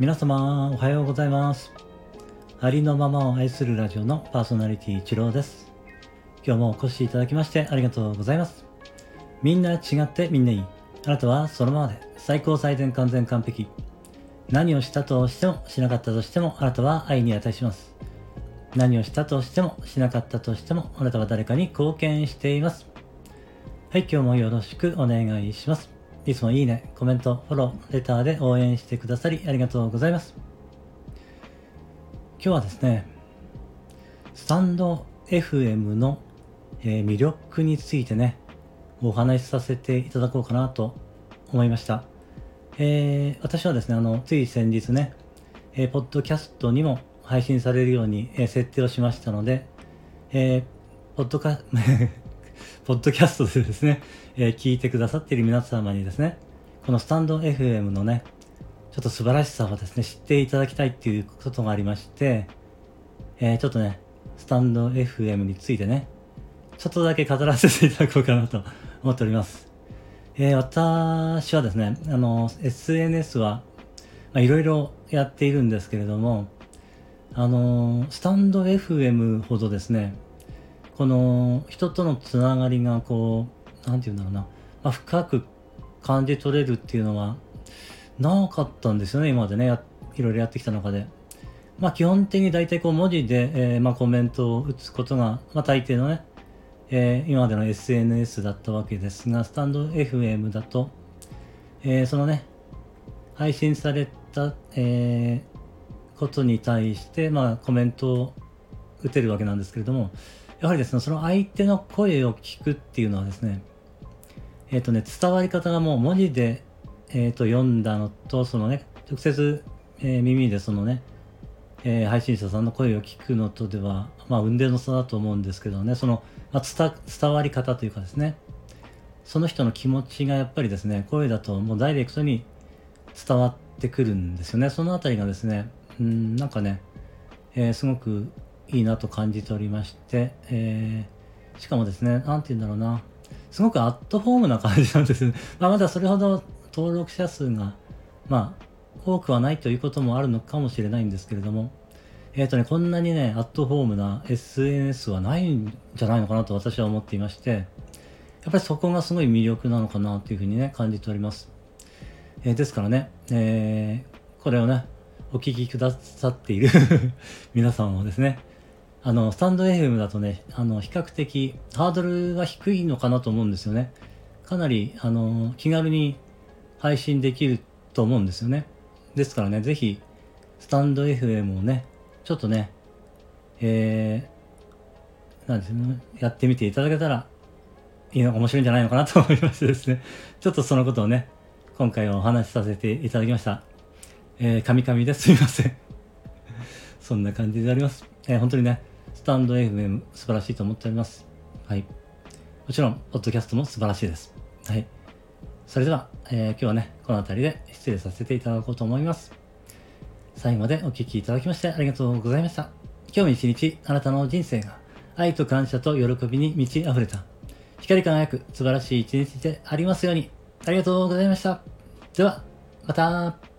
皆様おはようございます。ありのままを愛するラジオのパーソナリティ一郎です。今日もお越しいただきましてありがとうございます。みんな違ってみんないい。あなたはそのままで最高最善完全完璧。何をしたとしてもしなかったとしてもあなたは愛に値します。何をしたとしてもしなかったとしてもあなたは誰かに貢献しています。はい今日もよろしくお願いします。いつもいいね、コメント、フォロー、レターで応援してくださりありがとうございます。今日はですね、スタンド FM の、え、魅力についてね、お話しさせていただこうかなと思いました。えー、私はですね、あの、つい先日ね、えー、ポッドキャストにも配信されるように、えー、設定をしましたので、えー、ポッドカ、ポッドキャストでですね、えー、聞いてくださっている皆様にですね、このスタンド FM のね、ちょっと素晴らしさをですね、知っていただきたいっていうことがありまして、えー、ちょっとね、スタンド FM についてね、ちょっとだけ語らせていただこうかなと思っております。えー、私はですね、あの、SNS は、まあ、いろいろやっているんですけれども、あの、スタンド FM ほどですね、この人とのつながりがこう、なんて言うんだろうな、まあ、深く感じ取れるっていうのはなかったんですよね、今までね、いろいろやってきた中で。まあ基本的に大体こう文字で、えー、まあコメントを打つことが、まあ大抵のね、えー、今までの SNS だったわけですが、スタンド FM だと、えー、そのね、配信された、え、ことに対して、まあコメントを打てるわけなんですけれども、やはりですね、その相手の声を聞くっていうのはですね、えっ、ー、とね、伝わり方がもう文字で、えっ、ー、と読んだのと、そのね、直接、えー、耳でそのね、え配信者さんの声を聞くのとでは、まあ、運命の差だと思うんですけどね、その、まあ、伝伝わり方というかですね、その人の気持ちがやっぱりですね、声だともうダイレクトに伝わってくるんですよね。そのあたりがですね、うん、なんかね、えー、すごくいいなと感じておりまして、えー、しかもですね、なんて言うんだろうな、すごくアットホームな感じなんですね。まあ、まだそれほど登録者数が、まあ、多くはないということもあるのかもしれないんですけれども、えっ、ー、とね、こんなにね、アットホームな SNS はないんじゃないのかなと私は思っていまして、やっぱりそこがすごい魅力なのかなというふうにね、感じております。えー、ですからね、えー、これをね、お聞きくださっている 皆さんもですね、あの、スタンド FM だとね、あの、比較的ハードルが低いのかなと思うんですよね。かなり、あの、気軽に配信できると思うんですよね。ですからね、ぜひ、スタンド FM をね、ちょっとね、えー、なんですね、やってみていただけたら、いいの面白いんじゃないのかなと思いましてですね、ちょっとそのことをね、今回はお話しさせていただきました。えー、カミカミですいません。そんな感じであります。えー、本当にね、スタンド FM 素晴らしいと思っております。はい。もちろん、ポッドキャストも素晴らしいです。はい。それでは、えー、今日はね、この辺りで失礼させていただこうと思います。最後までお聴きいただきましてありがとうございました。今日も一日、あなたの人生が愛と感謝と喜びに満ち溢れた、光り輝く素晴らしい一日でありますように。ありがとうございました。では、また。